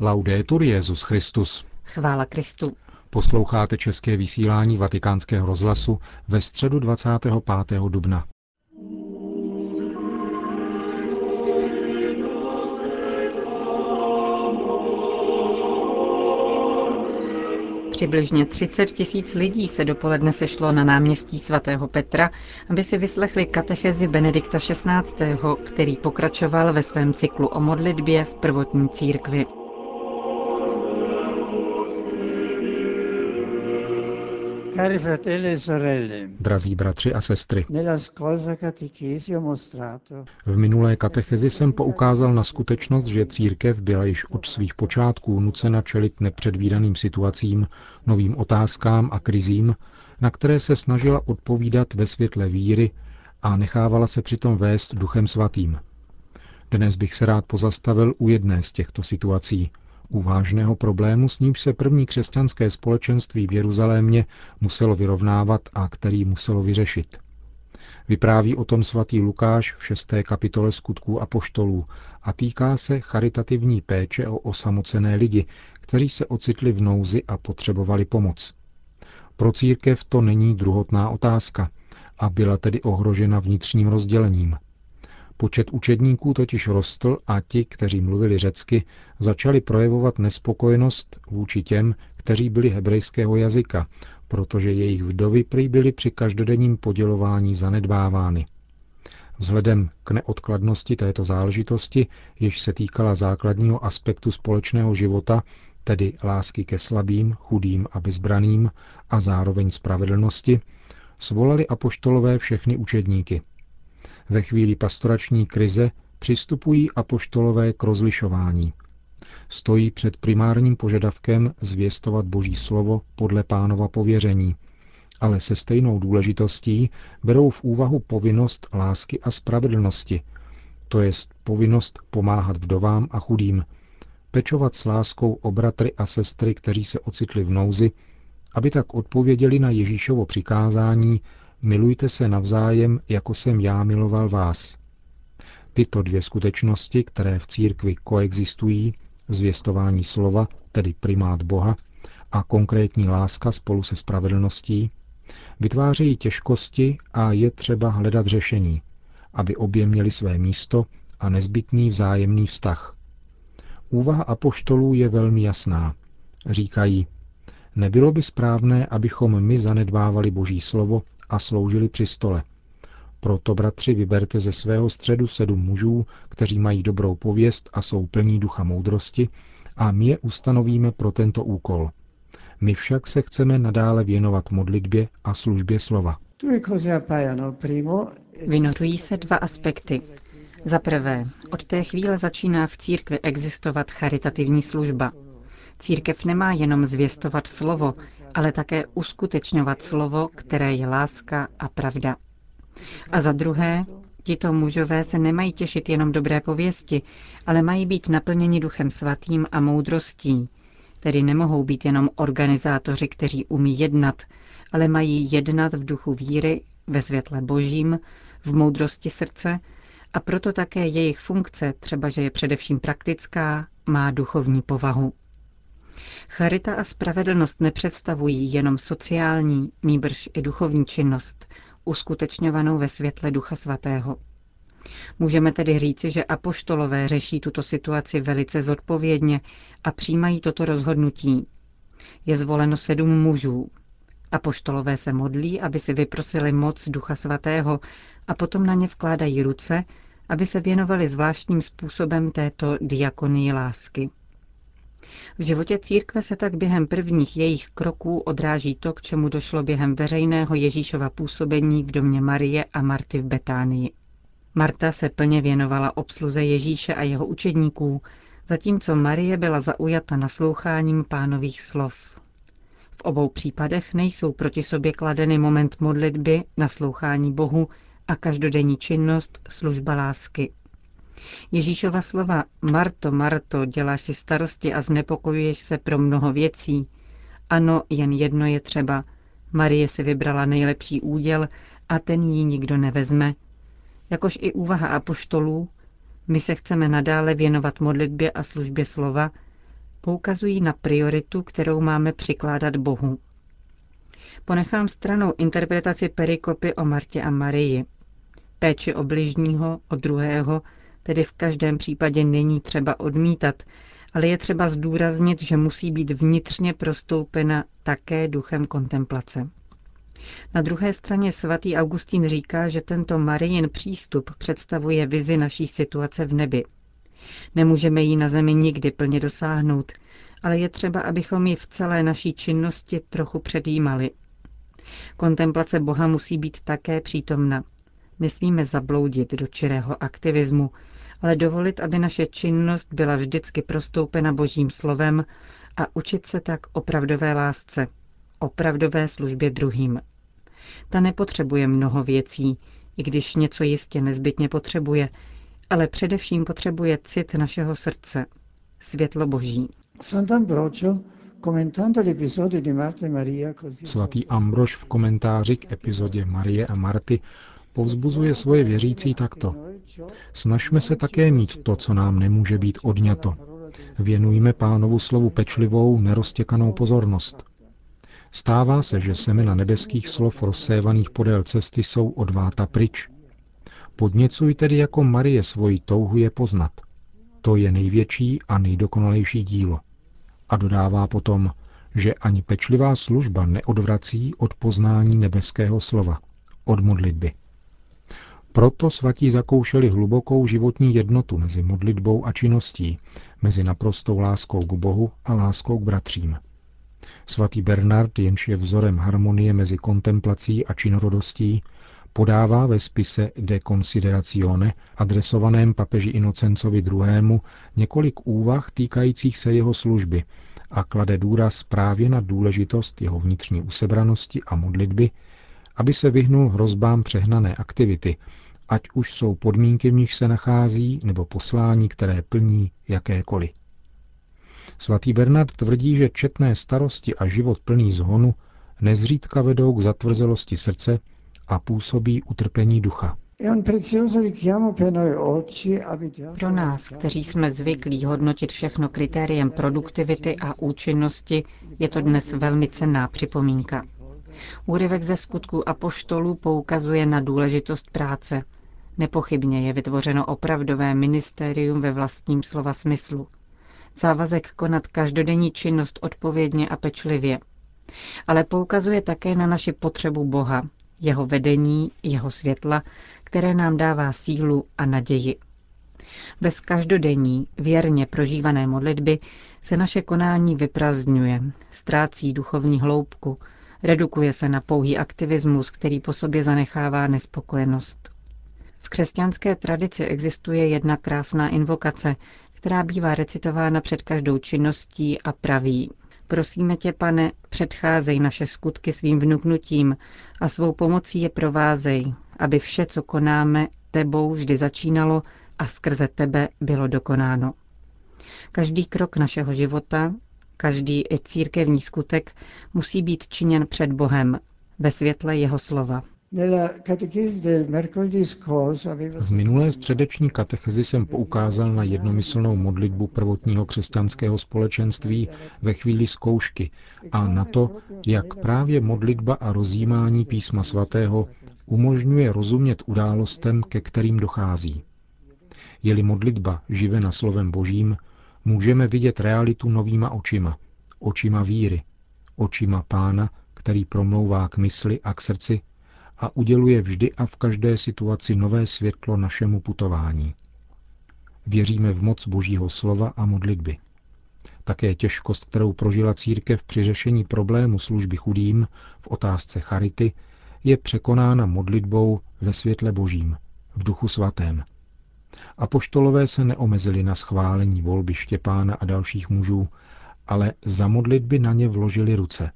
Laudetur Jezus Christus. Chvála Kristu. Posloucháte české vysílání Vatikánského rozhlasu ve středu 25. dubna. Přibližně 30 tisíc lidí se dopoledne sešlo na náměstí svatého Petra, aby si vyslechli katechezi Benedikta XVI., který pokračoval ve svém cyklu o modlitbě v prvotní církvi. Drazí bratři a sestry, v minulé katechezi jsem poukázal na skutečnost, že církev byla již od svých počátků nucena čelit nepředvídaným situacím, novým otázkám a krizím, na které se snažila odpovídat ve světle víry a nechávala se přitom vést duchem svatým. Dnes bych se rád pozastavil u jedné z těchto situací – u vážného problému, s nímž se první křesťanské společenství v Jeruzalémě muselo vyrovnávat a který muselo vyřešit. Vypráví o tom svatý Lukáš v šesté kapitole skutků a poštolů a týká se charitativní péče o osamocené lidi, kteří se ocitli v nouzi a potřebovali pomoc. Pro církev to není druhotná otázka a byla tedy ohrožena vnitřním rozdělením. Počet učedníků totiž rostl a ti, kteří mluvili řecky, začali projevovat nespokojenost vůči těm, kteří byli hebrejského jazyka, protože jejich vdovy prý byly při každodenním podělování zanedbávány. Vzhledem k neodkladnosti této záležitosti, jež se týkala základního aspektu společného života, tedy lásky ke slabým, chudým a bezbraným a zároveň spravedlnosti, svolali apoštolové všechny učedníky – ve chvíli pastorační krize přistupují apoštolové k rozlišování. Stojí před primárním požadavkem zvěstovat Boží slovo podle pánova pověření, ale se stejnou důležitostí berou v úvahu povinnost lásky a spravedlnosti, to jest povinnost pomáhat vdovám a chudým, pečovat s láskou o bratry a sestry, kteří se ocitli v nouzi, aby tak odpověděli na Ježíšovo přikázání milujte se navzájem, jako jsem já miloval vás. Tyto dvě skutečnosti, které v církvi koexistují, zvěstování slova, tedy primát Boha, a konkrétní láska spolu se spravedlností, vytvářejí těžkosti a je třeba hledat řešení, aby obě měli své místo a nezbytný vzájemný vztah. Úvaha apoštolů je velmi jasná. Říkají, nebylo by správné, abychom my zanedbávali Boží slovo a sloužili při stole. Proto, bratři, vyberte ze svého středu sedm mužů, kteří mají dobrou pověst a jsou plní ducha moudrosti, a my je ustanovíme pro tento úkol. My však se chceme nadále věnovat modlitbě a službě slova. Vynořují se dva aspekty. Za prvé, od té chvíle začíná v církvi existovat charitativní služba – Církev nemá jenom zvěstovat slovo, ale také uskutečňovat slovo, které je láska a pravda. A za druhé, tito mužové se nemají těšit jenom dobré pověsti, ale mají být naplněni duchem svatým a moudrostí, tedy nemohou být jenom organizátoři, kteří umí jednat, ale mají jednat v duchu víry, ve světle božím, v moudrosti srdce a proto také jejich funkce, třeba že je především praktická, má duchovní povahu. Charita a spravedlnost nepředstavují jenom sociální, nýbrž i duchovní činnost, uskutečňovanou ve světle Ducha Svatého. Můžeme tedy říci, že apoštolové řeší tuto situaci velice zodpovědně a přijímají toto rozhodnutí. Je zvoleno sedm mužů. Apoštolové se modlí, aby si vyprosili moc Ducha Svatého a potom na ně vkládají ruce, aby se věnovali zvláštním způsobem této diakonii lásky. V životě církve se tak během prvních jejich kroků odráží to, k čemu došlo během veřejného Ježíšova působení v domě Marie a Marty v Betánii. Marta se plně věnovala obsluze Ježíše a jeho učedníků, zatímco Marie byla zaujata nasloucháním pánových slov. V obou případech nejsou proti sobě kladeny moment modlitby, naslouchání Bohu a každodenní činnost služba lásky. Ježíšova slova Marto, Marto, děláš si starosti a znepokojuješ se pro mnoho věcí. Ano, jen jedno je třeba. Marie si vybrala nejlepší úděl a ten jí nikdo nevezme. Jakož i úvaha apoštolů, my se chceme nadále věnovat modlitbě a službě slova, poukazují na prioritu, kterou máme přikládat Bohu. Ponechám stranou interpretaci perikopy o Martě a Marii. Péči o bližního, o druhého, tedy v každém případě není třeba odmítat, ale je třeba zdůraznit, že musí být vnitřně prostoupena také duchem kontemplace. Na druhé straně svatý Augustín říká, že tento Marijin přístup představuje vizi naší situace v nebi. Nemůžeme ji na zemi nikdy plně dosáhnout, ale je třeba, abychom ji v celé naší činnosti trochu předjímali. Kontemplace Boha musí být také přítomna. Nesmíme zabloudit do čirého aktivismu, ale dovolit, aby naše činnost byla vždycky prostoupena Božím slovem a učit se tak opravdové lásce, opravdové službě druhým. Ta nepotřebuje mnoho věcí, i když něco jistě nezbytně potřebuje, ale především potřebuje cit našeho srdce, světlo Boží. Svatý Ambrož v komentáři k epizodě Marie a Marty povzbuzuje svoje věřící takto. Snažme se také mít to, co nám nemůže být odňato. Věnujme pánovu slovu pečlivou, neroztěkanou pozornost. Stává se, že semena nebeských slov rozsévaných podél cesty jsou odváta pryč. Podněcuj tedy jako Marie svoji touhu je poznat. To je největší a nejdokonalejší dílo. A dodává potom, že ani pečlivá služba neodvrací od poznání nebeského slova, od modlitby. Proto svatí zakoušeli hlubokou životní jednotu mezi modlitbou a činností, mezi naprostou láskou k Bohu a láskou k bratřím. Svatý Bernard, jenž je vzorem harmonie mezi kontemplací a činorodostí, podává ve spise De Considerazione, adresovaném papeži Inocencovi II. několik úvah týkajících se jeho služby a klade důraz právě na důležitost jeho vnitřní usebranosti a modlitby, aby se vyhnul hrozbám přehnané aktivity, ať už jsou podmínky, v nich se nachází, nebo poslání, které plní jakékoliv. Svatý Bernard tvrdí, že četné starosti a život plný zhonu nezřídka vedou k zatvrzelosti srdce a působí utrpení ducha. Pro nás, kteří jsme zvyklí hodnotit všechno kritériem produktivity a účinnosti, je to dnes velmi cenná připomínka. Úryvek ze skutků apoštolů poukazuje na důležitost práce. Nepochybně je vytvořeno opravdové ministérium ve vlastním slova smyslu. Závazek konat každodenní činnost odpovědně a pečlivě. Ale poukazuje také na naši potřebu Boha, jeho vedení, jeho světla, které nám dává sílu a naději. Bez každodenní, věrně prožívané modlitby se naše konání vyprazdňuje, ztrácí duchovní hloubku, redukuje se na pouhý aktivismus, který po sobě zanechává nespokojenost. V křesťanské tradici existuje jedna krásná invokace, která bývá recitována před každou činností a praví. Prosíme tě, pane, předcházej naše skutky svým vnuknutím a svou pomocí je provázej, aby vše, co konáme, tebou vždy začínalo a skrze tebe bylo dokonáno. Každý krok našeho života, každý i církevní skutek musí být činěn před Bohem, ve světle jeho slova. V minulé středeční katechezi jsem poukázal na jednomyslnou modlitbu prvotního křesťanského společenství ve chvíli zkoušky a na to, jak právě modlitba a rozjímání písma svatého umožňuje rozumět událostem, ke kterým dochází. Je-li modlitba živena slovem božím, můžeme vidět realitu novýma očima, očima víry, očima pána, který promlouvá k mysli a k srdci a uděluje vždy a v každé situaci nové světlo našemu putování. Věříme v moc Božího slova a modlitby. Také těžkost, kterou prožila církev při řešení problému služby chudým v otázce charity, je překonána modlitbou ve světle Božím, v duchu svatém. Apoštolové se neomezili na schválení volby Štěpána a dalších mužů, ale za modlitby na ně vložili ruce –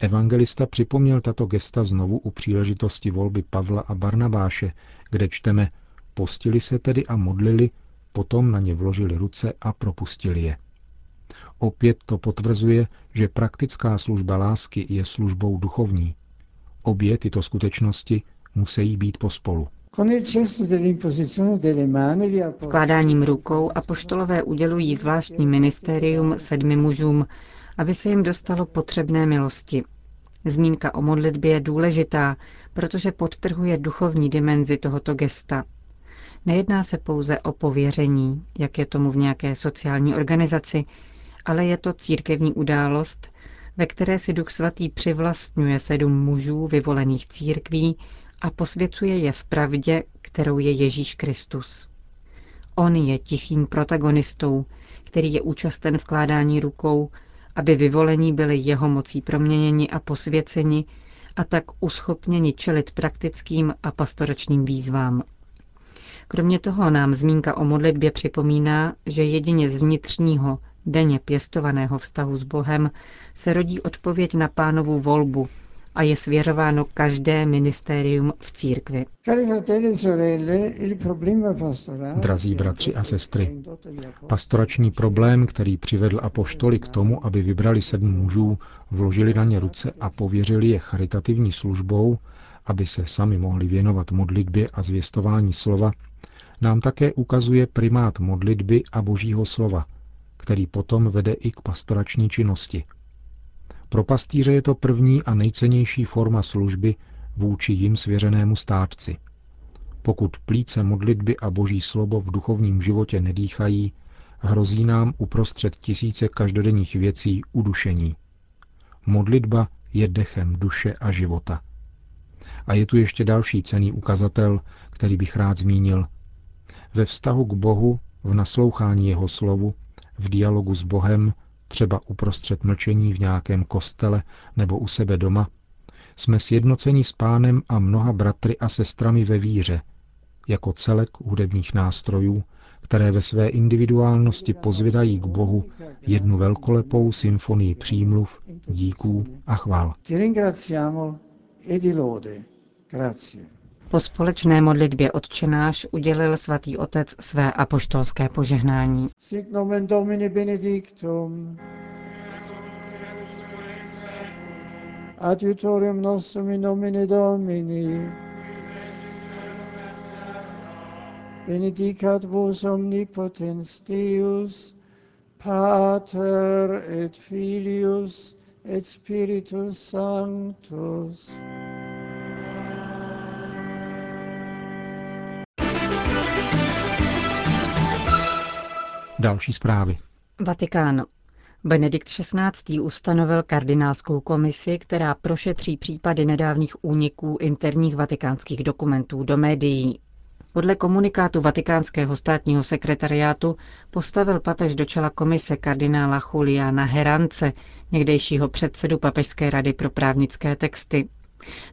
Evangelista připomněl tato gesta znovu u příležitosti volby Pavla a Barnabáše, kde čteme Postili se tedy a modlili, potom na ně vložili ruce a propustili je. Opět to potvrzuje, že praktická služba lásky je službou duchovní. Obě tyto skutečnosti musí být pospolu. Vkládáním rukou apoštolové udělují zvláštní ministérium sedmi mužům, aby se jim dostalo potřebné milosti. Zmínka o modlitbě je důležitá, protože podtrhuje duchovní dimenzi tohoto gesta. Nejedná se pouze o pověření, jak je tomu v nějaké sociální organizaci, ale je to církevní událost, ve které si Duch Svatý přivlastňuje sedm mužů vyvolených církví a posvěcuje je v pravdě, kterou je Ježíš Kristus. On je tichým protagonistou, který je účasten v kládání rukou, aby vyvolení byli jeho mocí proměněni a posvěceni a tak uschopněni čelit praktickým a pastoračním výzvám. Kromě toho nám zmínka o modlitbě připomíná, že jedině z vnitřního, denně pěstovaného vztahu s Bohem se rodí odpověď na pánovu volbu a je svěřováno každé ministérium v církvi. Drazí bratři a sestry, pastorační problém, který přivedl apoštoli k tomu, aby vybrali sedm mužů, vložili na ně ruce a pověřili je charitativní službou, aby se sami mohli věnovat modlitbě a zvěstování slova, nám také ukazuje primát modlitby a božího slova, který potom vede i k pastorační činnosti. Pro pastýře je to první a nejcennější forma služby vůči jim svěřenému státci. Pokud plíce modlitby a boží slovo v duchovním životě nedýchají, hrozí nám uprostřed tisíce každodenních věcí udušení. Modlitba je dechem duše a života. A je tu ještě další cený ukazatel, který bych rád zmínil. Ve vztahu k Bohu, v naslouchání jeho slovu, v dialogu s Bohem, třeba uprostřed mlčení v nějakém kostele nebo u sebe doma, jsme sjednoceni s pánem a mnoha bratry a sestrami ve víře, jako celek hudebních nástrojů, které ve své individuálnosti pozvědají k Bohu jednu velkolepou symfonii přímluv, díků a chval. Po společné modlitbě odčenáš udělil svatý otec své apoštolské požehnání. Sit nomen Domini benedictum. Adiutorium nostrum in nomine Domini. Benedicat vos omnipotens Deus, Pater et Filius et Spiritus Sanctus. Další zprávy. Vatikán. Benedikt XVI. ustanovil kardinálskou komisi, která prošetří případy nedávných úniků interních vatikánských dokumentů do médií. Podle komunikátu vatikánského státního sekretariátu postavil papež do čela komise kardinála Juliana Herance, někdejšího předsedu Papežské rady pro právnické texty.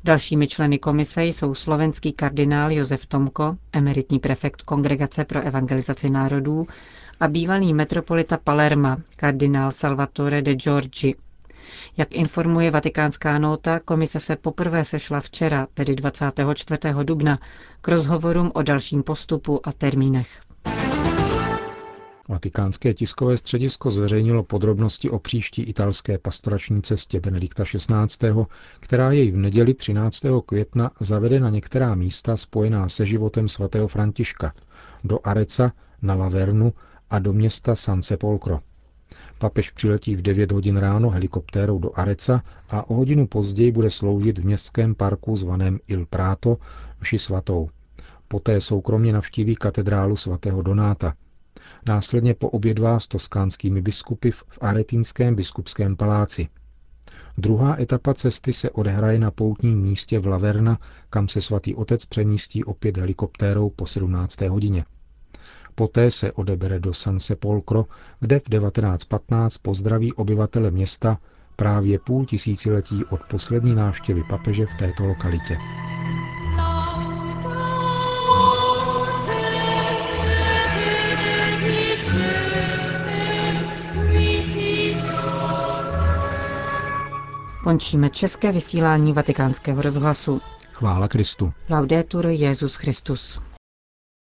Dalšími členy komise jsou slovenský kardinál Josef Tomko, emeritní prefekt Kongregace pro evangelizaci národů, a bývalý metropolita Palerma, kardinál Salvatore de Giorgi. Jak informuje vatikánská nota, komise se poprvé sešla včera, tedy 24. dubna, k rozhovorům o dalším postupu a termínech. Vatikánské tiskové středisko zveřejnilo podrobnosti o příští italské pastorační cestě Benedikta XVI., která jej v neděli 13. května zavede na některá místa spojená se životem svatého Františka, do Areca, na Lavernu a do města San Sepolcro. Papež přiletí v 9 hodin ráno helikoptérou do Areca a o hodinu později bude sloužit v městském parku zvaném Il Prato vši svatou. Poté soukromně navštíví katedrálu svatého Donáta. Následně poobědvá s toskánskými biskupy v aretinském biskupském paláci. Druhá etapa cesty se odehraje na poutním místě v Laverna, kam se svatý otec přemístí opět helikoptérou po 17. hodině. Poté se odebere do San Sepolcro, kde v 1915 pozdraví obyvatele města právě půl tisíciletí od poslední návštěvy papeže v této lokalitě. Končíme české vysílání vatikánského rozhlasu. Chvála Kristu. Laudetur Jezus Christus.